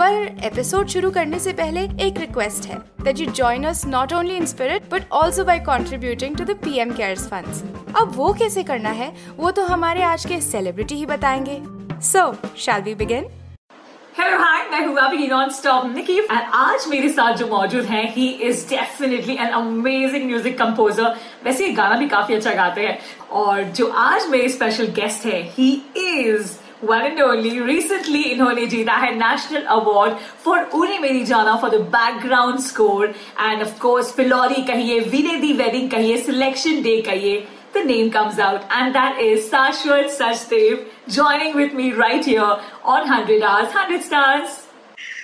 पर एपिसोड शुरू करने से पहले एक रिक्वेस्ट है that you join us not only in spirit but also by contributing to the PM cares funds अब वो कैसे करना है, वो तो हमारे आज के सेलिब्रिटी ही बताएँगे। So shall we begin hello hi मैं हूँ अभी नॉन स्टॉप निकी एंड आज मेरे साथ जो मौजूद हैं he is definitely an amazing music composer वैसे ये गाना भी काफ़ी अच्छा गाते हैं। और जो आज मेरे स्पेशल गेस्ट है he is one and only recently इन्होंने जीता है नेशनल अवार्ड फॉर उन्हें मेरी जाना for the background score and of course Phillauri कहिए वीरे दी वेडिंग कहिए सिलेक्शन डे कहिए the name comes out, and that is Sashwat Sachdev joining with me right here on 100 Hours, 100 Stars.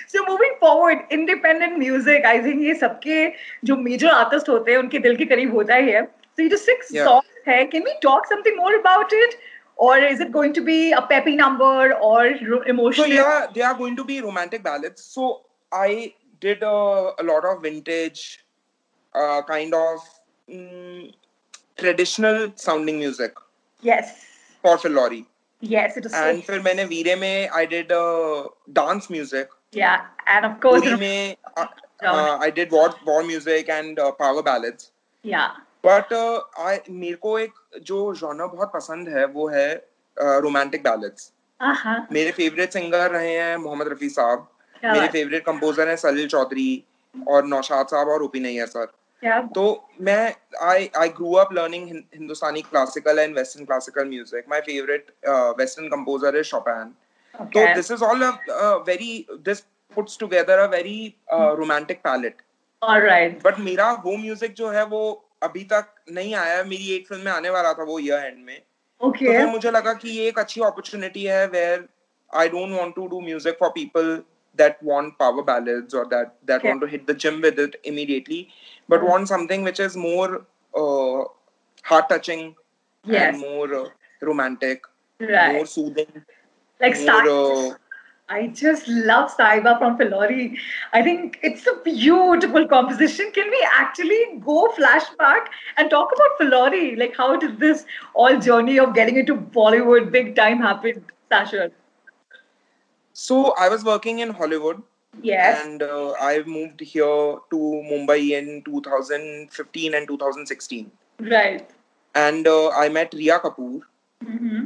So moving forward, independent music, I think ये सबके जो major artist होते हैं उनके दिल के करीब होता ही है. So ये जो six Yeah. songs है, can we talk something more about it? Or is it going to be a peppy number or ro- So emotional? yeah, they are going to be romantic ballads. So I did uh, a lot of vintage, uh, kind of mm, traditional sounding music Yes. for Filori. Yes, it is. And so, फिर मैंने वीरे में I did uh, dance music. yeah, and of course, Uri में uh, Down. uh, I did war war music and uh, power ballads. yeah. But I मेरे को एक जो genre बहुत पसंद है वो है रोमांटिक बैलेड्स Uh-huh. मेरे फेवरेट सिंगर रहे हैं मोहम्मद रफी साहब। मेरे फेवरेट कंपोजर हैं सलील चौधरी और नौशाद साहब और ओपी नैयर सर। तो मैं I I grew up learning Hindustani classical and western classical music my favourite western composer is Chopin तो this is all very this puts together a very romantic palette right. बट मेरा वो music जो है वो अभी तक नहीं आया मेरी एट फ़िल्म में आने वाला था वो ईयर एंड में। Okay. तो मुझे लगा कि ये एक अच्छी अपॉर्चुनिटी है where I don't want to do music for people that want power ballads और that that want to hit the gym with it immediately but want something which is more heart touching more romantic more soothing like start I just love Sahiba from Phillauri. I think it's a beautiful composition. Can we actually go flashback and talk about Phillauri? Like, how did this all journey of getting into Bollywood big time happen, Sasha? so i was working in hollywood Yes. and uh, I moved here to Mumbai in 2015 and 2016. right. And uh, I met Rhea Kapoor, hmm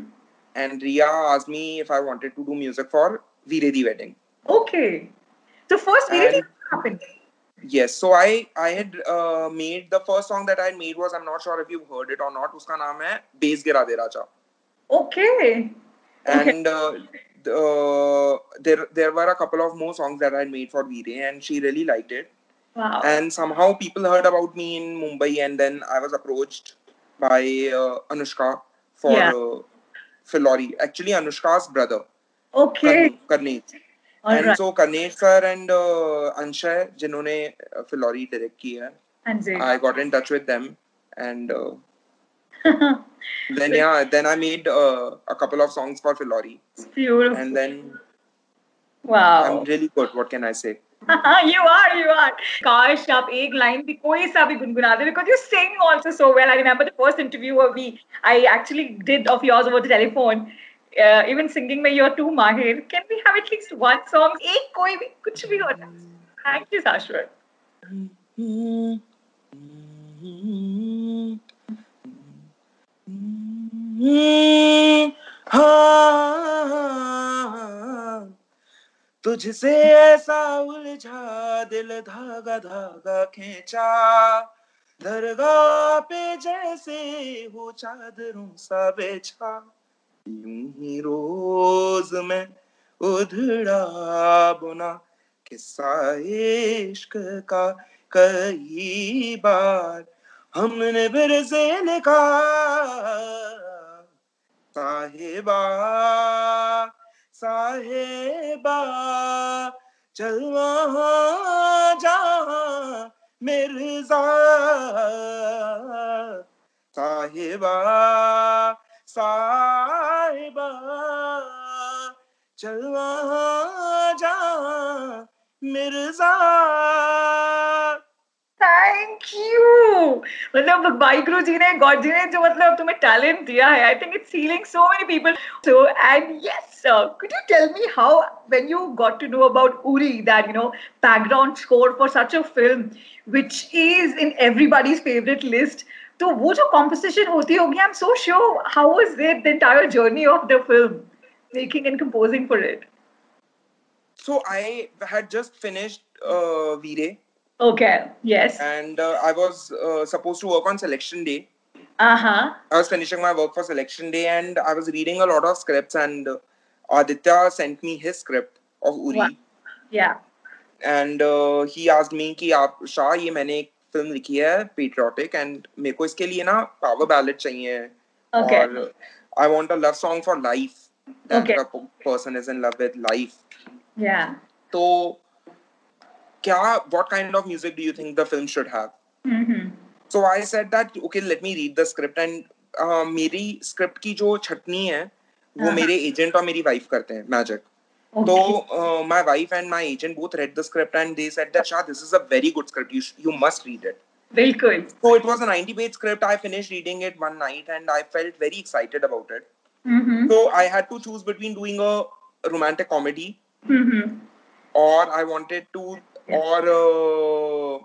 and Rhea asked me if I wanted to do music for Veere Di wedding. Okay. So first Veere Di happened. Yes. So I I had uh, made the first song that I made was I'm not sure if you've heard it or not. Uska naam hai Bez Gira De Raja. Okay. And. Uh, uh, there there were a couple of more songs that I made for Veere and she really liked it. Wow. And somehow people heard about me in Mumbai and then I was approached by uh, Anushka for yeah. Uh, Phillauri. Actually Anushka's brother. Okay. Karnesh. and right. so Karnesh sir and uh, Anshay जिन्होंने uh, Phillauri direct की है I got uh, then yeah then i made uh, a couple of songs for phillauri and then wow i'm really good what can i say you are, you are. Gosh, आप एक line भी कोई सा भी गुनगुना दे because you sing also so well. I remember the first interview we I actually did of yours over the telephone even singing में you are too माहिर can we have at least one song एक कोई भी कुछ भी हो thank you साश्वत तुझसे ऐसा उलझा, दिल धागा धागा खींचा। दरगाह पे जैसे हो चादरों सा बेचा। यूँ ही रोज में उधड़ा बुना किस्सा इश्क का कई बार। हमने फिर से लिखा, साहेबा साहेबा, चल वहाँ जहाँ मिर्ज़ा। साहिबा साहिबा चल वहाँ जहाँ मिर्जा थैंक यू मतलब भाई गुरु जी ने गॉड जी ने जो मतलब तुम्हें टैलेंट दिया है I think it's healing so many people so and yes could you tell me how when you got to know about uri that you know background score for such a film which is in everybody's favorite list तो वो जो composition होती होगी I am so sure how was it the entire journey of the film making and composing for it So I had just finished uh, Veere Okay. Yes. and uh, I was uh, supposed to work on selection day. Uh huh. I was finishing my work for selection day and I was reading a lot of scripts and uh, Aditya sent me his script of Uri Wow. Yeah. and uh, he asked me कि आप शाह ये मैंने एक film लिखी है patriotic and मेरे को इसके लिए ना पावर बैलेट चाहिए। Okay. और I want a love song for life that person is in love with life या तो क्या what kind of music do you think the film should have so I said that okay let me read the script and मेरी script की जो छटनी है वो uh-huh. मेरे एजेंट और मेरी वाइफ करते हैं Magic So uh, my wife and my agent both read the script and they said that Shah, this is a very good script. You sh- you must read it. Very. So it was a 90 page script. I finished reading it one night and I felt very excited about it. Mm-hmm. So I had to choose between doing a romantic comedy mm-hmm. or I wanted to yeah. or uh,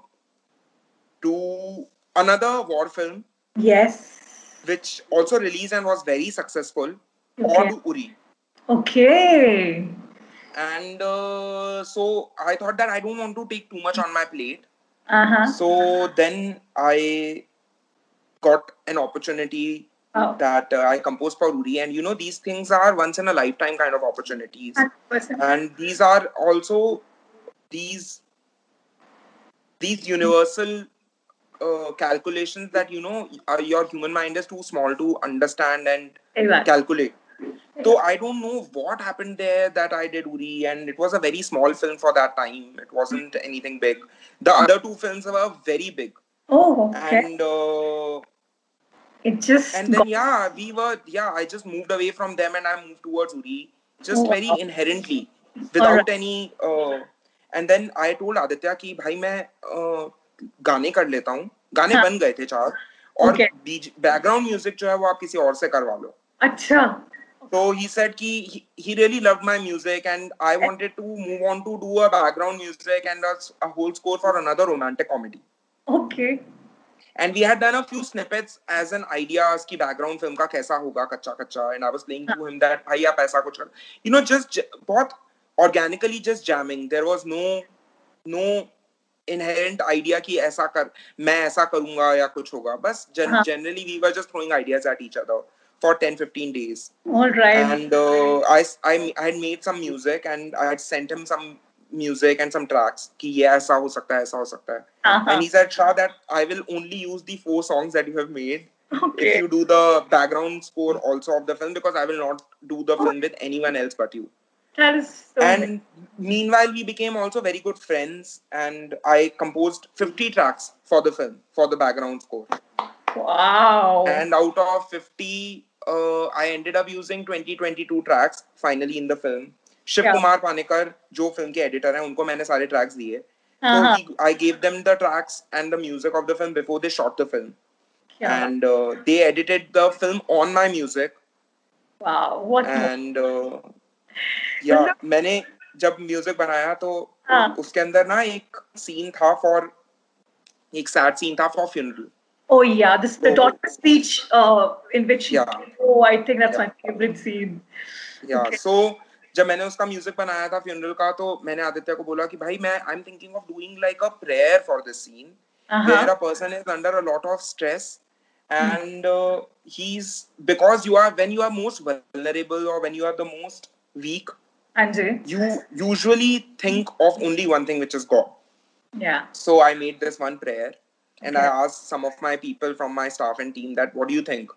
do another war film. Yes. Which also released and was very successful. Okay. Or do Uri. Okay. And uh, so I thought that I don't want to take too much on my plate. Uh huh. So then I got an opportunity Oh. that uh, I composed for Uri, and you know these things are once in a lifetime kind of opportunities, 100%. and these are also these these universal uh, calculations that you know uh, your human mind is too small to understand and Exactly. calculate. So I don't know what happened there that I did Uri, and it was a very small film for that time. It wasn't anything big. The other two films were very big, Oh, okay. and uh, it just and then yeah, we were yeah. I just moved away from them, and I moved towards Uri, just Oh, very wow. inherently, without Alright. any. Uh, and then I told Aditya कि भाई मैं uh, गाने कर लेता हूँ. गाने हाँ. बन गए थे चार और Okay. बैकग्राउंड म्यूज़िक जो है वो आप किसी और से करवा लो. अच्छा. So he said ki he, he really loved my music and I wanted to move on to do a background music and a, a whole score for another romantic comedy. Okay. And we had done a few snippets as an idea कि background film का कैसा होगा कच्चा कच्चा and I was playing to him that भाई आप ऐसा कुछ कर you know just j- बहुत organically just jamming there was no no inherent idea कि ऐसा कर मैं ऐसा करूँगा या कुछ होगा बस gen- हाँ. generally we were just throwing ideas at each other for 10 15 days all right and uh, I, I i had made some music and i had sent him some music and some tracks ki ye aisa ho sakta hai aisa ho sakta hai uh-huh. and he said shah that i will only use the four songs that you have made okay. if you do the background score also of the film because i will not do the film with anyone else but you that is so and amazing. meanwhile we became also very good friends and i composed 50 tracks for the film for the background score Wow. And out of 50, uh, I ended up using 2022 tracks finally in the film. Shiv Kumar Panekar जो film के editor हैं उनको मैंने सारे tracks दिए। तो I gave them the tracks and the music of the film before they shot the film and they edited the film on my music and या मैंने जब म्यूज़िक बनाया तो हाँ। उसके अंदर ना एक सीन था फॉर एक सैड सीन था for funeral Oh yeah, this is the Oh. daughter speech uh, in which. Yeah. Oh, I think that's Yeah. my favorite scene. Yeah. Okay. So जब मैंने उसका म्यूजिक बनाया था फ्यूनरल का तो मैंने आदित्य को बोला कि भाई मैं I am thinking of doing like a prayer for this scene Uh-huh. where a person is under a lot of stress and uh, he's because you are when you are most vulnerable or when you are the most weak हाँ जी you usually think of only one thing which is god yeah so i made this one prayer and i asked some of my people from my staff and team that what do you think?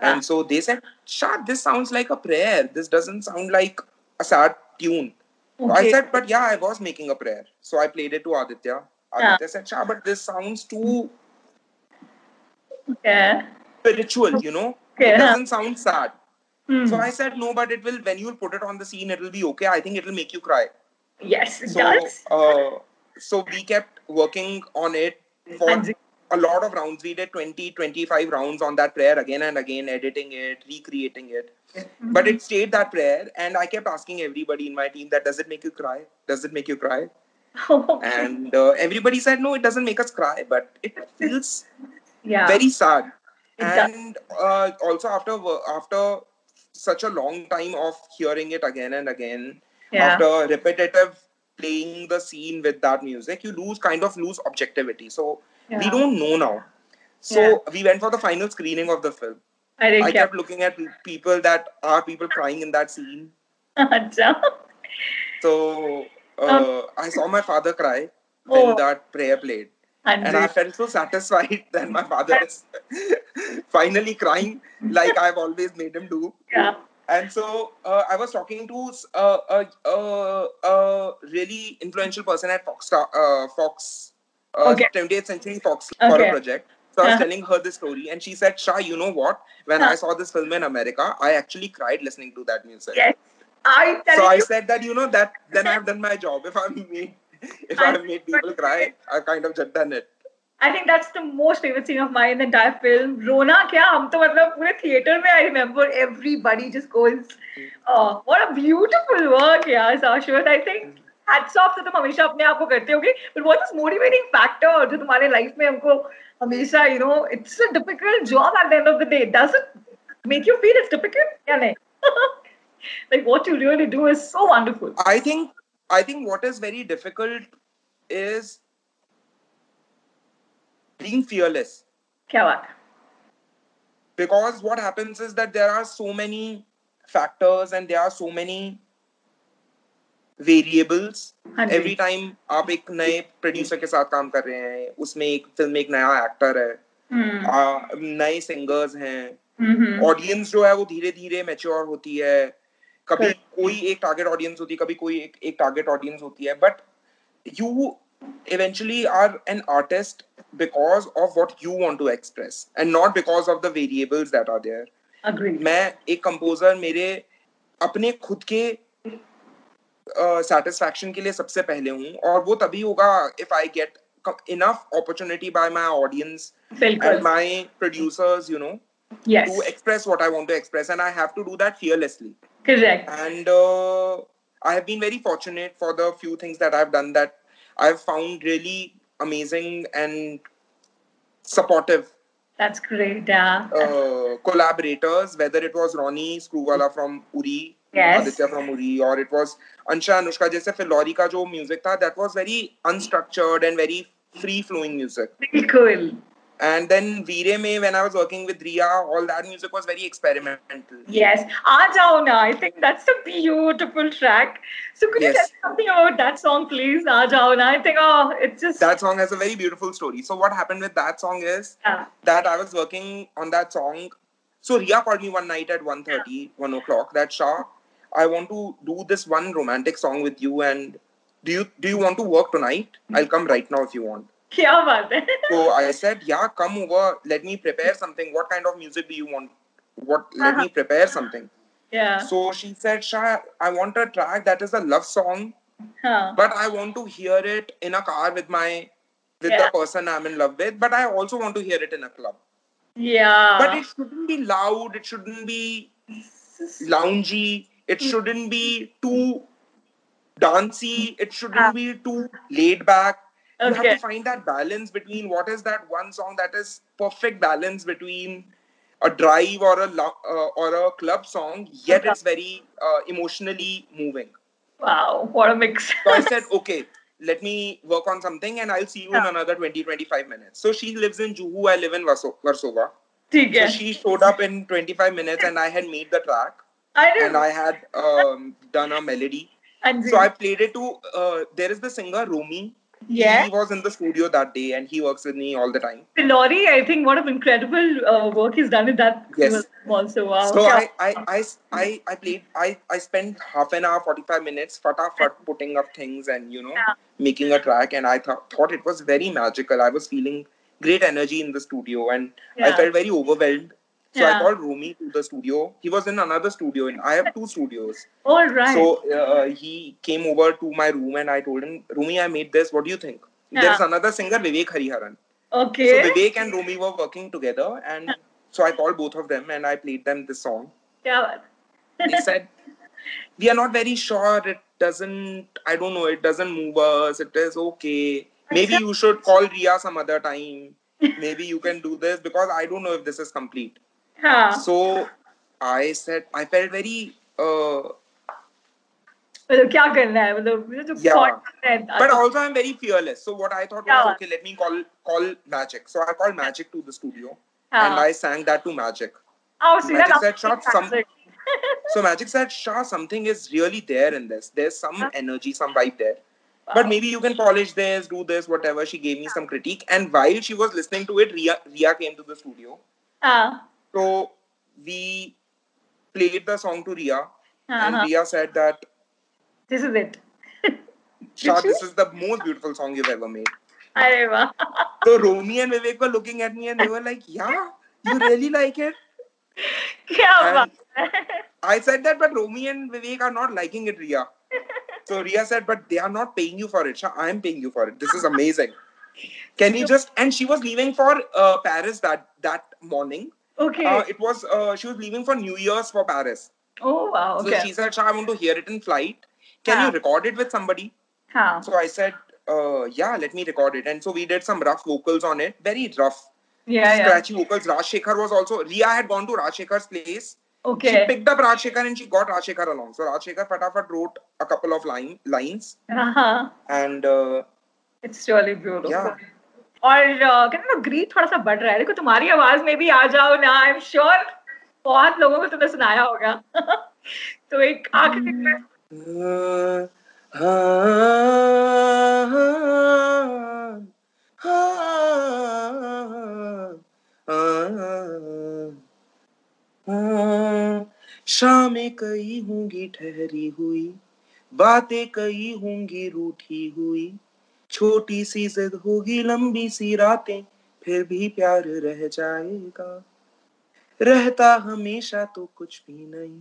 Ah. and so they said shah this sounds like a prayer. This doesn't sound like a sad tune. So i said but yeah i was making a prayer. So i played it to aditya. Aditya said shah but this sounds too yeah spiritual you know? Okay, it doesn't sound sad. Hmm. so i said no but it will when you put it on the scene it will be okay. I think it will make you cry. Yes it so does. uh, so we kept working on it for. A lot of rounds. We did 20 25 rounds on that prayer again and again editing it recreating it. But it stayed that prayer and i kept asking everybody in my team that does it make you cry? Does it make you cry? Okay. and uh, everybody said no it doesn't make us cry but it feels yeah. very sad. It and uh, also after after such a long time of hearing it again and again Yeah. after repetitive playing the scene with that music you lose kind of lose objectivity. So we don't know now. So Yeah. we went for the final screening of the film. I i kept looking at people that are people crying in that scene. So uh, i saw my father cry when Um, Oh. that prayer played. And I felt so satisfied that my father is finally crying like I've always made him do. yeah. And so uh, I was talking to uh, a, a, a really influential person at Fox, Star- uh, Fox uh, Okay. 20th Century Fox for Okay. a project. So I was Uh-huh. telling her this story, and she said, "Shah, you know what? When Huh. I saw this film in America, I actually cried listening to that music. yes I tell So I you said that you know that then I've done my job. If I've made if I- I've made people cry, I've kind of just done it. I think that's the most favorite scene of mine in the entire film. रोना क्या हम तो मतलब पूरे theatre में I remember everybody just goes oh what a beautiful work यार Shashwat I think Hats off to तुम हमेशा अपने आप को करते होगे but what is motivating factor जो तुम्हारे लाइफ में हमको हमेशा you know it's a difficult job at the end of the day does it make you feel it's difficult या नहीं like what you really do is so wonderful I think I think what is very difficult is being fearless क्या बात है because what happens is that there are so many factors and there are so many variables. Ji. every time आप एक नए producer के साथ काम कर रहे हैं उसमें एक फ़िल्म में एक नया एक्टर है हम्म। आ, नए सिंगर्स हैं ऑडियंस जो है वो धीरे धीरे मैच्योर होती है। कभी Correct. कोई एक टारगेट ऑडियंस होती है कभी कोई एक एक टारगेट ऑडियंस होती है but you eventually are an artist because of what you want to express and not because of the variables that are there. Agreed. मैं एक कंपोजर मेरे अपने खुद के Satisfaction uh, के लिए सबसे पहले हूँ और वो तभी होगा if I get enough opportunity by my audience and my producers you know to express what i want to express and i have to do that fearlessly. Correct. And uh, i have been very fortunate for the few things that i've done that i've found really amazing and supportive that's great yeah. Uh, collaborators whether it was ronnie screwvala from uri aditya from uri or it was Ansha Anushka जैसे फिलोरी का जो music था that was very unstructured and very free flowing music very And then Veere May, when I was working with Rhea, all that music was very experimental. Yes. Aa Jao Na, I think that's a beautiful track. So could yes. you tell me something about that song, please? Aa Jao Na. I think, oh, it's just... That song has a very beautiful story. So what happened with that song is yeah. that I was working on that song. So Rhea called me one night at 1.30, yeah. 1 o'clock, that Shah, I want to do this one romantic song with you and do you do you want to work tonight? I'll come right now if you want. so I said, Yeah, come over, let me prepare something. What kind of music do you want? What let uh-huh. me prepare something. Yeah. So she said, Shah, I want a track that is a love song, huh. but I want to hear it in a car with my with yeah. the person I'm in love with, but I also want to hear it in a club. Yeah. But it shouldn't be loud, it shouldn't be loungy it hmm. shouldn't be too dancey. It shouldn't ah. be too laid back. Okay. You have to find that balance between what is that one song that is perfect balance between a drive or a uh, or a club song, yet okay. it's very uh, emotionally moving. Wow, what a mix! so I said, okay, let me work on something, and I'll see you yeah. in another 20, 25 minutes. So she lives in Juhu, I live in Varsova. So she showed up in 25 minutes, and I had made the track. I and I had um, done a melody. and So I played it to, uh, there is the singer Rumi. Yeah. He was in the studio that day and he works with me all the time. Laurie, I think what an incredible uh, work he's done in that Yes. also. Wow. So Yeah. I, I, I, I, played, I, I spent half an hour, 45 minutes, fatafat putting up things and, you know, Yeah. making a track. And I th- thought it was very magical. I was feeling great energy in the studio and I felt very overwhelmed. So yeah. I called Rumi to the studio. He was in another studio. In I have two studios. All right. So uh, he came over to my room and I told him, Rumi, I made this. What do you think? Yeah. There's another singer, Vivek Hariharan. Okay. So Vivek and Rumi were working together, and so I called both of them and I played them this song. Yeah. they said, "We are not very sure. It doesn't. I don't know. It doesn't move us. It is okay. Maybe you should call Rhea some other time. Maybe you can do this because I don't know if this is complete." So I said I felt very uh, मतलब क्या करना है? मतलब जो confident but also I am very fearless so what I thought was okay let me call call Magic so I call Magic to the studio and sang that to magic. Oh so magic said shot some so magic said shah something is really there in this. There's some energy some vibe there. But maybe you can polish this do this whatever. She gave me some critique. And while she was listening to it rhea rhea came to the studio. Uh. So we played the song to Rhea, uh-huh. and Rhea said that this is it. Shah, this is the most beautiful song you've ever made. so Romi and Vivek were looking at me and they were like, Yeah, you really like it? I said that, but Romi and Vivek are not liking it, Rhea. So Rhea said, But they are not paying you for it. Shah, I am paying you for it. This is amazing. Can you just and she was leaving for uh, Paris that that morning. Okay. Uh, it was uh, she was leaving for New Year's for Paris. oh wow. Okay. So she said, I want to hear it in flight. Can you record it with somebody? हाँ. So I said, uh, yeah, let me record it. And so we did some rough vocals on it, very rough, Yeah, yeah. scratchy vocals. Raj Shekhar was also. Rhea had gone to Raj Shekhar's place. She Okay. picked up Raj Shekhar and she got Raj Shekhar along. So Raj Shekhar Fatafat wrote a couple of line, lines हाँ. and uh, It's really beautiful. Yeah. और कहते ना grid थोड़ा सा बढ़ रहा है। देखो तुम्हारी आवाज़ में भी आ जाओ ना आई एम श्योर बहुत लोगों को तुमने सुनाया होगा। तो एक आखिरी में शामें कई होंगी ठहरी हुई बातें कई होंगी रूठी हुई छोटी सी जिद होगी लंबी सी रातें, फिर भी प्यार रह जाएगा। रहता हमेशा तो कुछ भी नहीं,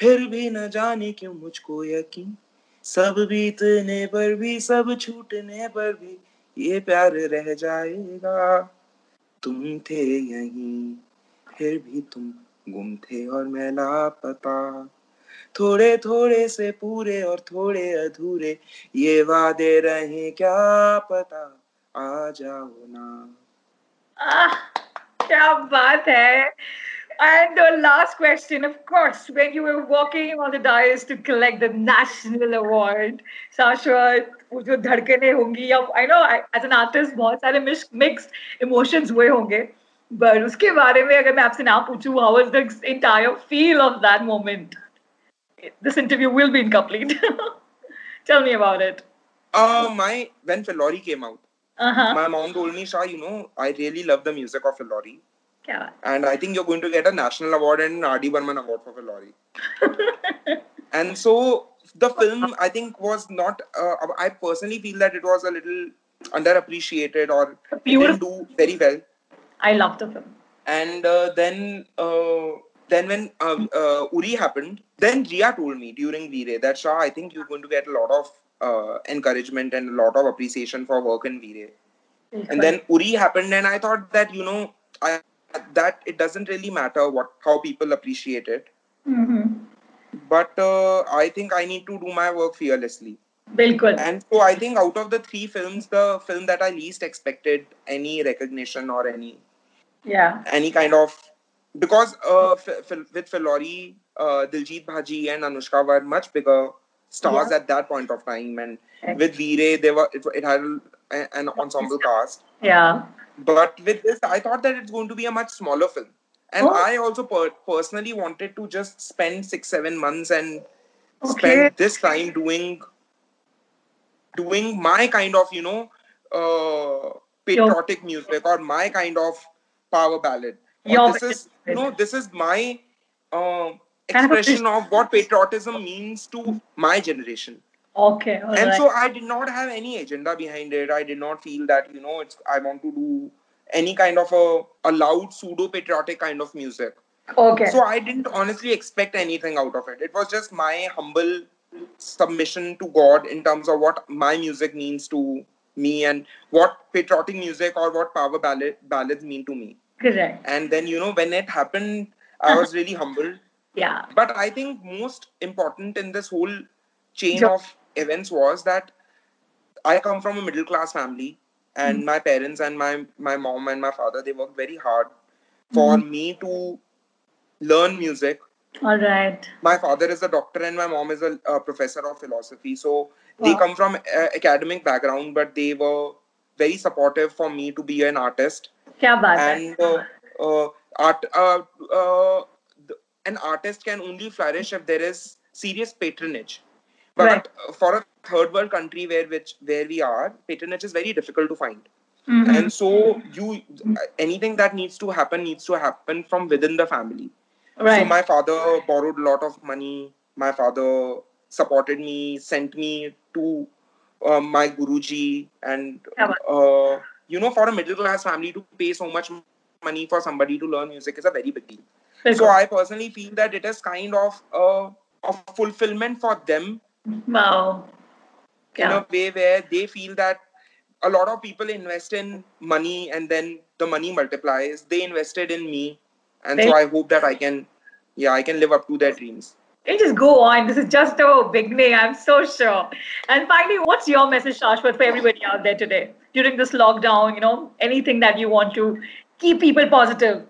फिर भी न जाने क्यों मुझको यकीन। सब बीतने पर भी, सब छूटने पर भी ये प्यार रह जाएगा। तुम थे यहीं, फिर भी तुम गुम थे और मैं लापता। थोड़े थोड़े से पूरे और थोड़े अधूरे ये वादे रहे क्या पता आ जाओ ना आह, क्या बात है And the last question, of course, when you were walking on the dais to collect the national award, Sashwat, वो जो धड़कने होंगी या know I, as an artist बहुत सारे mixed emotions हुए होंगे but उसके बारे में अगर मैं आपसे ना पूछूँ how was the entire feel of that moment this interview will be incomplete. Tell me about it. Uh, my when Phillauri came out, uh-huh. my mom told me, Shah, you know, I really love the music of Phillauri. Yeah. And I think you're going to get a national award and an R.D. Burman award for Phillauri. and so the film, I think, was not. Uh, I personally feel that it was a little underappreciated or didn't do very well. I love the film. And uh, then uh, then when uh, uh, Uri happened, then Rhea told me during Veere that Shah, I think you're going to get a lot of uh, encouragement and a lot of appreciation for work in Veere. Mm-hmm. And then Uri happened, and I thought that you know I, that it doesn't really matter what how people appreciate it. Mm-hmm. But uh, I think I need to do my work fearlessly. Bilkul. And so I think out of the three films, the film that I least expected any recognition or any yeah any kind of because uh, F- F- with Phillauri, uh, Diljit Bhaji and Anushka were much bigger stars Yeah. at that point of time, and Okay. with Veere, they were it, it had a, an ensemble cast. Yeah. But with this, I thought that it's going to be a much smaller film, and Oh. I also per- personally wanted to just spend six seven months and Okay. spend this time doing doing my kind of you know uh, patriotic music or my kind of power ballad. Your- this is you know this is my uh, Kind of a expression of what patriotism means to my generation. Okay. and right. so I did not have any agenda behind it. I did not feel that you know it's I want to do any kind of a, a loud pseudo patriotic kind of music. okay. So I didn't honestly expect anything out of it. It was just my humble submission to God in terms of what my music means to me and what patriotic music or what power ballad ballads mean to me. Correct. And then you know when it happened, I was really humbled. Yeah. But I think most important in this whole chain of events was that I come from a middle class family, and Mm-hmm. my parents and my my mom and my father they worked very hard for Mm-hmm. me to learn music. All right. My father is a doctor and my mom is a, a professor of philosophy. So they come from academic background, but they were very supportive for me to be an artist Kya baat and uh, uh, uh, an artist can only flourish if there is serious patronage. But for a third world country where which where we are, patronage is very difficult to find. And so you anything that needs to happen needs to happen from within the family. So my father borrowed a lot of money. My father supported me, sent me to my Guruji, and you know, for a middle class family to pay so much money for somebody to learn music is a very big deal. So. I personally feel that it is kind of uh, a, a fulfillment for them. Wow. Yeah. In a way where they feel that a lot of people invest in money and then the money multiplies. They invested in me. And so I hope that I can, yeah, I can live up to their dreams. You just go on. This is just a beginning, I'm so sure. And finally, what's your message, Shashwat, for everybody out there today during this lockdown? You know, anything that you want to keep people positive?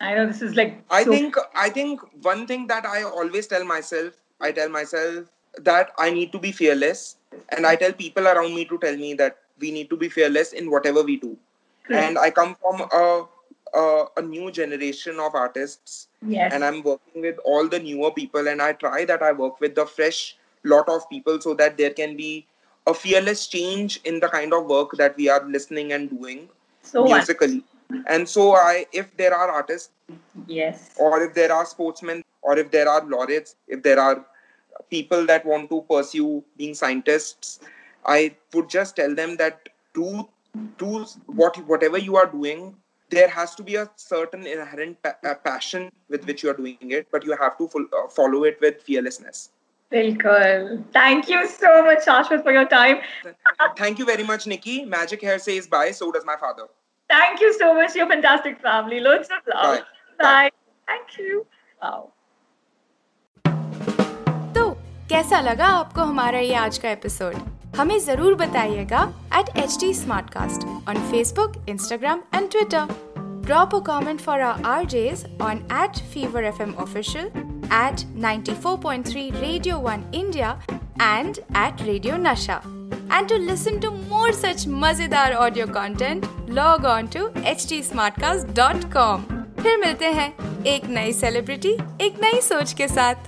I know this is like. I so- think I think one thing that I always tell myself, I tell myself that I need to be fearless, and I tell people around me to tell me that we need to be fearless in whatever we do. Correct. And I come from a, a a new generation of artists, Yes. and I'm working with all the newer people, and I try that I work with the fresh lot of people so that there can be a fearless change in the kind of work that we are listening and doing so what? musically. And so I, if there are artists Yes. or if there are sportsmen or if there are laureates if there are people that want to pursue being scientists i would just tell them that do do what whatever you are doing there has to be a certain inherent pa- uh, passion with which you are doing it, but you have to uh, follow it with fearlessness. Bilkul. Thank you so much, Ashwin, for your time. Thank you very much, Niki. Magic Hair says bye, so does my father. Thank you so much, your fantastic family. Loads of love. Bye. bye. bye. Thank you. Wow. कैसा लगा आपको हमारा ये आज का episode हमें ज़रूर बताइएगा at H T on Facebook Instagram and Twitter Drop a comment for our RJs on at Fever FM Official, at 94.3 Radio 1 India, and at Radio Nasha. And to listen to more such mazedar audio content, log on to htsmartcast.com. फिर मिलते हैं एक नई celebrity एक नई सोच के साथ